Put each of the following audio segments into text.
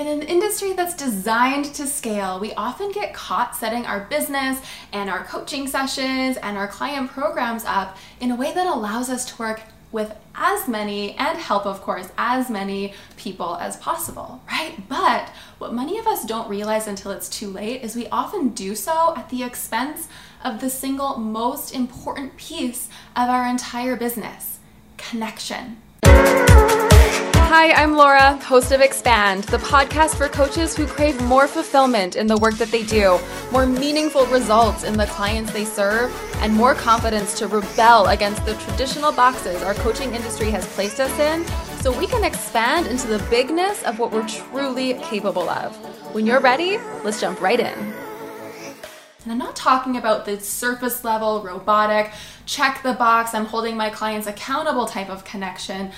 In an industry that's designed to scale, we often get caught setting our business and our coaching sessions and our client programs up in a way that allows us to work with as many, and help, of course, as many people as possible, right? But what many of us don't realize until it's too late is we often do so at the expense of the single most important piece of our entire business connection. Hi, I'm Laura, host of Expand, the podcast for coaches who crave more fulfillment in the work that they do, more meaningful results in the clients they serve, and more confidence to rebel against the traditional boxes our coaching industry has placed us in so we can expand into the bigness of what we're truly capable of. When you're ready, let's jump right in. And I'm not talking about the surface level, robotic, check the box, I'm holding my clients accountable type of connection.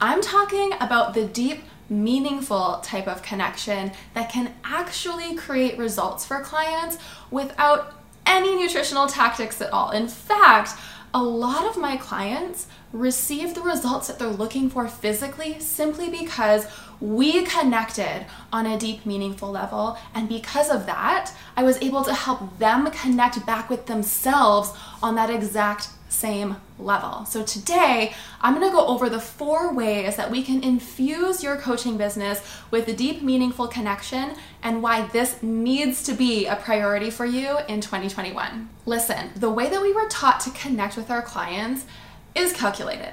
I'm talking about the deep, meaningful type of connection that can actually create results for clients without any nutritional tactics at all. In fact, a lot of my clients receive the results that they're looking for physically simply because we connected on a deep, meaningful level. And because of that, I was able to help them connect back with themselves on that exact same level. So today, I'm going to go over the four ways that we can infuse your coaching business with a deep, meaningful connection and why this needs to be a priority for you in 2021. Listen, the way that we were taught to connect with our clients is calculated.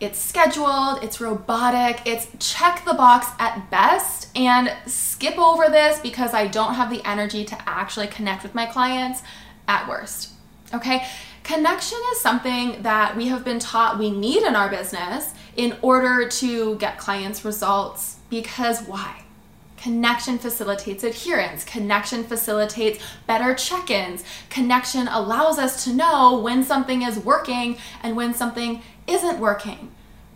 It's scheduled, it's robotic, it's check the box at best, and skip over this because I don't have the energy to actually connect with my clients at worst. Okay? Connection is something that we have been taught we need in our business in order to get clients results because why? Connection facilitates adherence. Connection facilitates better check ins. Connection allows us to know when something is working and when something isn't working.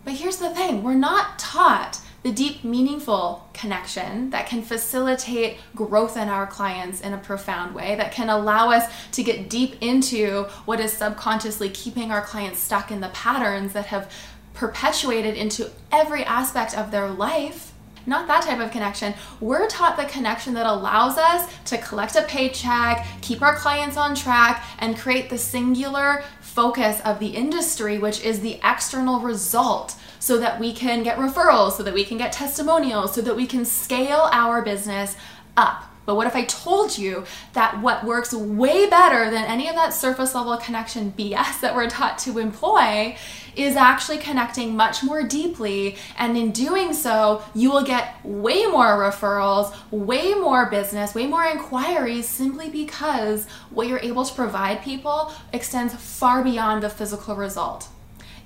But here's the thing we're not taught the deep, meaningful connection that can facilitate growth in our clients in a profound way, that can allow us to get deep into what is subconsciously keeping our clients stuck in the patterns that have perpetuated into every aspect of their life. Not that type of connection. We're taught the connection that allows us to collect a paycheck, keep our clients on track, and create the singular focus of the industry, which is the external result so that we can get referrals, so that we can get testimonials, so that we can scale our business up. But what if I told you that what works way better than any of that surface level connection BS that we're taught to employ is actually connecting much more deeply? And in doing so, you will get way more referrals, way more business, way more inquiries simply because what you're able to provide people extends far beyond the physical result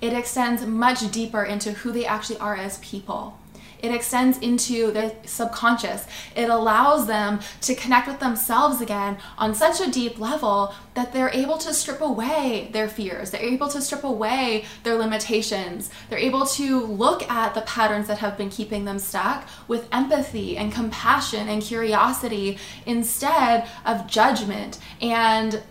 it extends much deeper into who they actually are as people. It extends into their subconscious. It allows them to connect with themselves again on such a deep level that they're able to strip away their fears. They're able to strip away their limitations. They're able to look at the patterns that have been keeping them stuck with empathy and compassion and curiosity instead of judgment and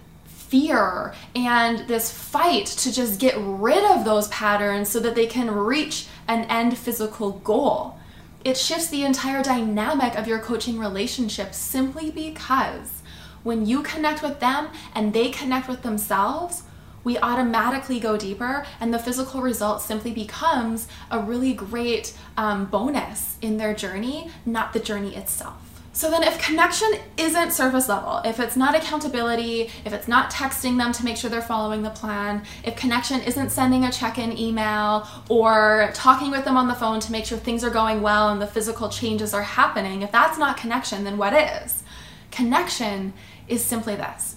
fear and this fight to just get rid of those patterns so that they can reach an end physical goal. It shifts the entire dynamic of your coaching relationship simply because when you connect with them and they connect with themselves, we automatically go deeper, and the physical result simply becomes a really great um, bonus in their journey, not the journey itself. So then, if connection isn't surface level, if it's not accountability, if it's not texting them to make sure they're following the plan, if connection isn't sending a check in email or talking with them on the phone to make sure things are going well and the physical changes are happening, if that's not connection, then what is? Connection is simply this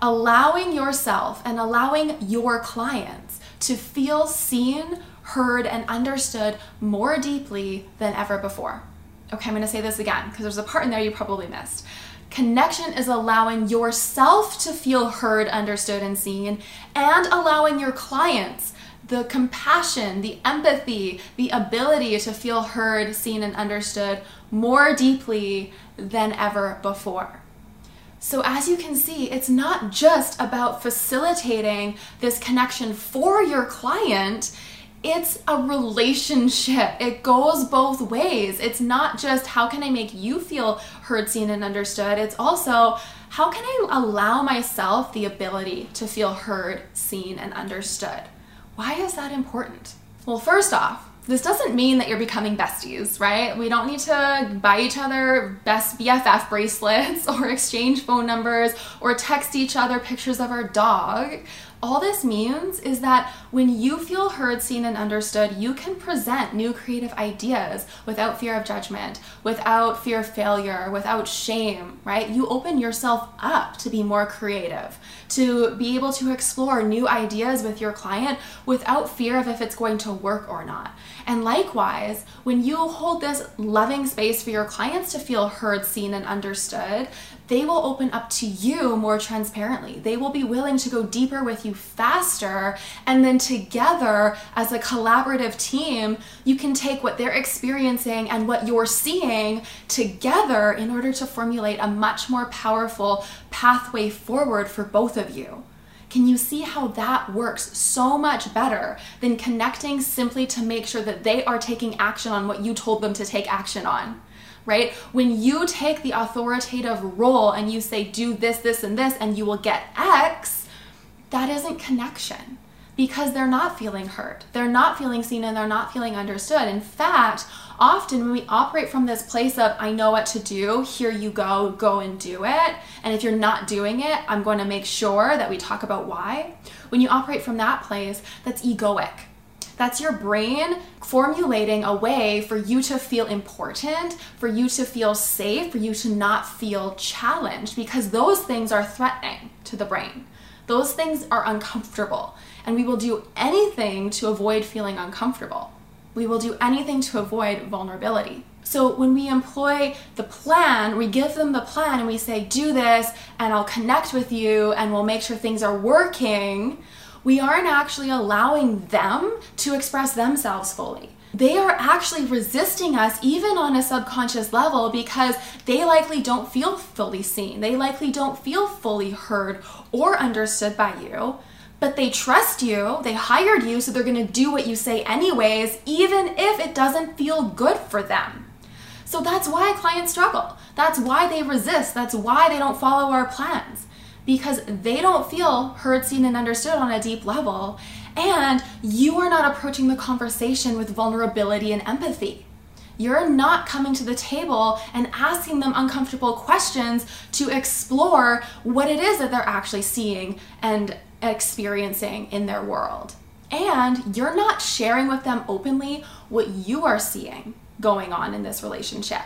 allowing yourself and allowing your clients to feel seen, heard, and understood more deeply than ever before. Okay, I'm to say this again because there's a part in there you probably missed. Connection is allowing yourself to feel heard, understood, and seen, and allowing your clients the compassion, the empathy, the ability to feel heard, seen, and understood more deeply than ever before. So, as you can see, it's not just about facilitating this connection for your client, it's a relationship. It goes both ways. It's not just how can I make you feel heard, seen, and understood. It's also how can I allow myself the ability to feel heard, seen, and understood? Why is that important? Well, first off, this doesn't mean that you're becoming besties, right? We don't need to buy each other best BFF bracelets or exchange phone numbers or text each other pictures of our dog all this means is that when you feel heard, seen, and understood, you can present new creative ideas without fear of judgment, without fear of failure, without shame, right? You open yourself up to be more creative, to be able to explore new ideas with your client without fear of if it's going to work or not. And likewise, when you hold this loving space for your clients to feel heard, seen, and understood, they will open up to you more transparently. They will be willing to go deeper with you faster. And then together, as a collaborative team, you can take what they're experiencing and what you're seeing together in order to formulate a much more powerful pathway forward for both of you. Can you see how that works so much better than connecting simply to make sure that they are taking action on what you told them to take action on? right? When you take the authoritative role and you say, do this, this, and this, and you will get X, that isn't connection because they're not feeling heard. They're not feeling seen and they're not feeling understood. In fact, often when we operate from this place of, I know what to do, here you go, go and do it. And if you're not doing it, I'm going to make sure that we talk about why. When you operate from that place, that's egoic that's your brain formulating a way for you to feel important, for you to feel safe, for you to not feel challenged, because those things are threatening to the brain. Those things are uncomfortable, and we will do anything to avoid feeling uncomfortable. We will do anything to avoid vulnerability. So when we employ the plan, we give them the plan and we say, do this, and I'll connect with you, and we'll make sure things are working we aren't actually allowing them to express themselves fully. They are actually resisting us even on a subconscious level because they likely don't feel fully seen. They likely don't feel fully heard or understood by you but they trust you, they hired you, so they're gonna do what you say anyways, even if it doesn't feel good for them. So that's why clients struggle. That's why they resist. That's why they don't follow our plans because they don't feel heard, seen, and understood on a deep level. And you are not approaching the conversation with vulnerability and empathy. You're not coming to the table and asking them uncomfortable questions to explore what it is that they're actually seeing and experiencing in their world. And you're not sharing with them openly what you are seeing going on in this relationship,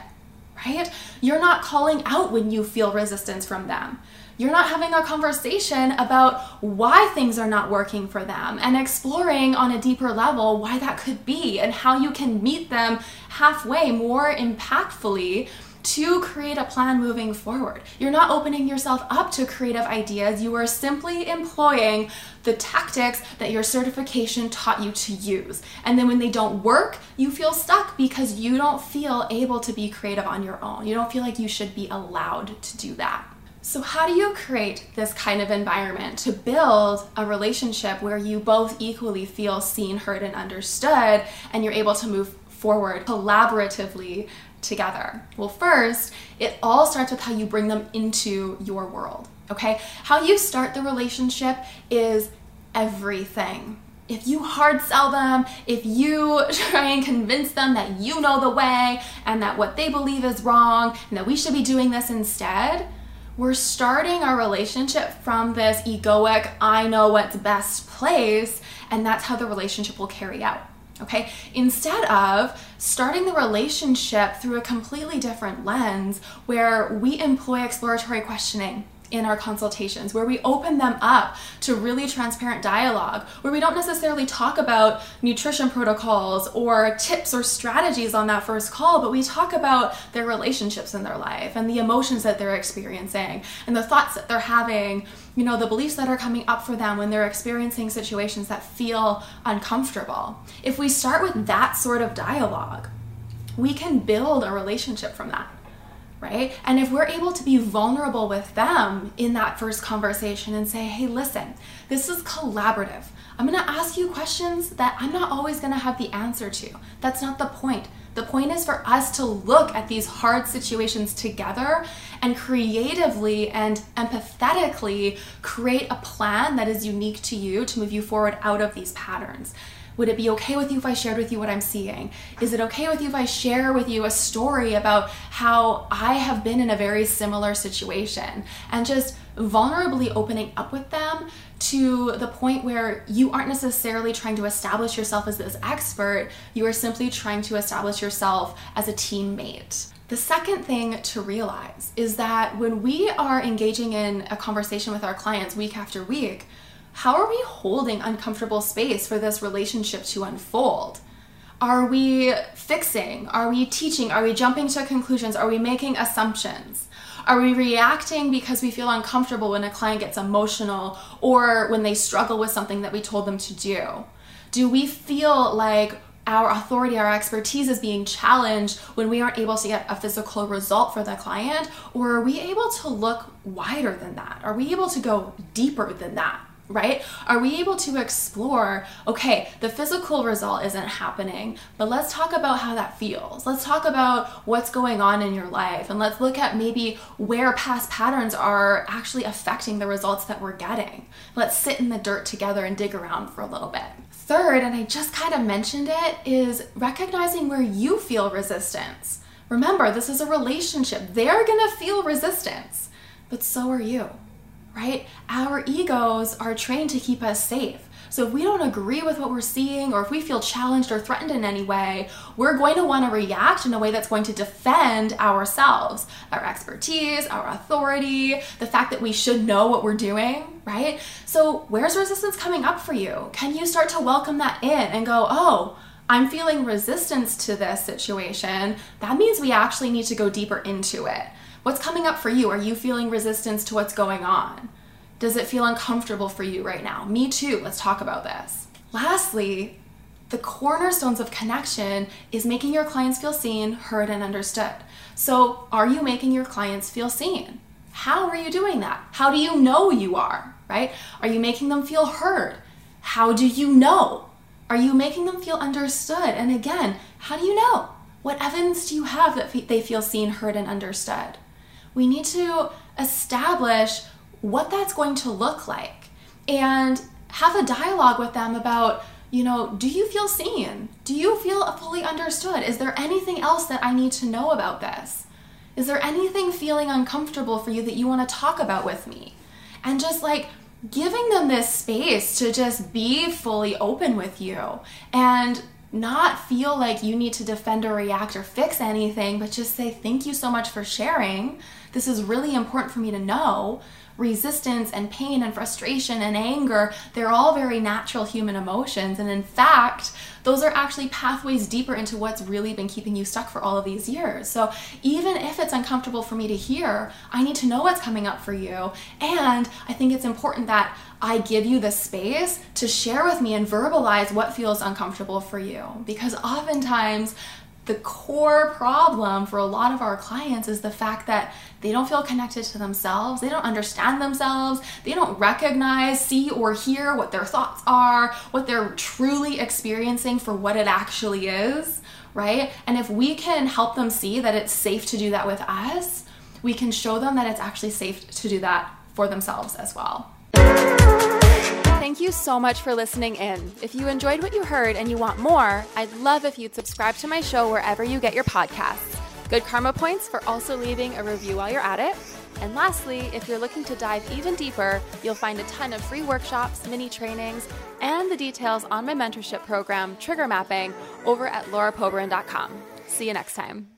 right? You're not calling out when you feel resistance from them you're not having a conversation about why things are not working for them and exploring on a deeper level why that could be and how you can meet them halfway more impactfully to create a plan moving forward. You're not opening yourself up to creative ideas. You are simply employing the tactics that your certification taught you to use. And then when they don't work, you feel stuck because you don't feel able to be creative on your own. You don't feel like you should be allowed to do that. So, how do you create this kind of environment to build a relationship where you both equally feel seen, heard, and understood, and you're able to move forward collaboratively together? Well, first, it all starts with how you bring them into your world, okay? How you start the relationship is everything. If you hard sell them, if you try and convince them that you know the way and that what they believe is wrong and that we should be doing this instead, we're starting our relationship from this egoic, I know what's best place, and that's how the relationship will carry out. Okay, instead of starting the relationship through a completely different lens where we employ exploratory questioning, in our consultations, where we open them up to really transparent dialogue, where we don't necessarily talk about nutrition protocols or tips or strategies on that first call, but we talk about their relationships in their life and the emotions that they're experiencing and the thoughts that they're having, you know, the beliefs that are coming up for them when they're experiencing situations that feel uncomfortable. If we start with that sort of dialogue, we can build a relationship from that right? And if we're able to be vulnerable with them in that first conversation and say, hey, listen, this is collaborative. I'm gonna ask you questions that I'm not always gonna have the answer to. That's not the point. The point is for us to look at these hard situations together and creatively and empathetically create a plan that is unique to you to move you forward out of these patterns. Would it be okay with you if I shared with you what I'm seeing? Is it okay with you if I share with you a story about how I have been in a very similar situation? And just vulnerably opening up with them to the point where you aren't necessarily trying to establish yourself as this expert, you are simply trying to establish yourself as a teammate. The second thing to realize is that when we are engaging in a conversation with our clients week after week, how are we holding uncomfortable space for this relationship to unfold? Are we fixing? Are we teaching? Are we jumping to conclusions? Are we making assumptions? Are we reacting because we feel uncomfortable when a client gets emotional or when they struggle with something that we told them to do? Do we feel like our authority, our expertise is being challenged when we aren't able to get a physical result for the client? Or are we able to look wider than that? Are we able to go deeper than that? Right? Are we able to explore, okay, the physical result isn't happening, but let's talk about how that feels. Let's talk about what's going on in your life and let's look at maybe where past patterns are actually affecting the results that we're getting. Let's sit in the dirt together and dig around for a little bit. Third, and I just kind of mentioned it, is recognizing where you feel resistance. Remember, this is a relationship. They're gonna feel resistance, but so are you right? Our egos are trained to keep us safe. So if we don't agree with what we're seeing, or if we feel challenged or threatened in any way, we're going to want to react in a way that's going to defend ourselves, our expertise, our authority, the fact that we should know what we're doing, right? So where's resistance coming up for you? Can you start to welcome that in and go, oh, I'm feeling resistance to this situation. That means we actually need to go deeper into it. What's coming up for you? Are you feeling resistance to what's going on? Does it feel uncomfortable for you right now? Me too. Let's talk about this. Lastly, the cornerstones of connection is making your clients feel seen, heard, and understood. So, are you making your clients feel seen? How are you doing that? How do you know you are, right? Are you making them feel heard? How do you know? Are you making them feel understood? And again, how do you know? What evidence do you have that they feel seen, heard, and understood? We need to establish what that's going to look like and have a dialogue with them about you know, do you feel seen? Do you feel fully understood? Is there anything else that I need to know about this? Is there anything feeling uncomfortable for you that you want to talk about with me? And just like giving them this space to just be fully open with you and not feel like you need to defend or react or fix anything, but just say, Thank you so much for sharing. This is really important for me to know. Resistance and pain and frustration and anger, they're all very natural human emotions. And in fact, those are actually pathways deeper into what's really been keeping you stuck for all of these years. So even if it's uncomfortable for me to hear, I need to know what's coming up for you. And I think it's important that I give you the space to share with me and verbalize what feels uncomfortable for you. Because oftentimes, the core problem for a lot of our clients is the fact that they don't feel connected to themselves, they don't understand themselves, they don't recognize, see, or hear what their thoughts are, what they're truly experiencing for what it actually is, right? And if we can help them see that it's safe to do that with us, we can show them that it's actually safe to do that for themselves as well. Thank you so much for listening in. If you enjoyed what you heard and you want more, I'd love if you'd subscribe to my show wherever you get your podcasts. Good karma points for also leaving a review while you're at it. And lastly, if you're looking to dive even deeper, you'll find a ton of free workshops, mini trainings, and the details on my mentorship program, Trigger Mapping, over at laurapobrin.com. See you next time.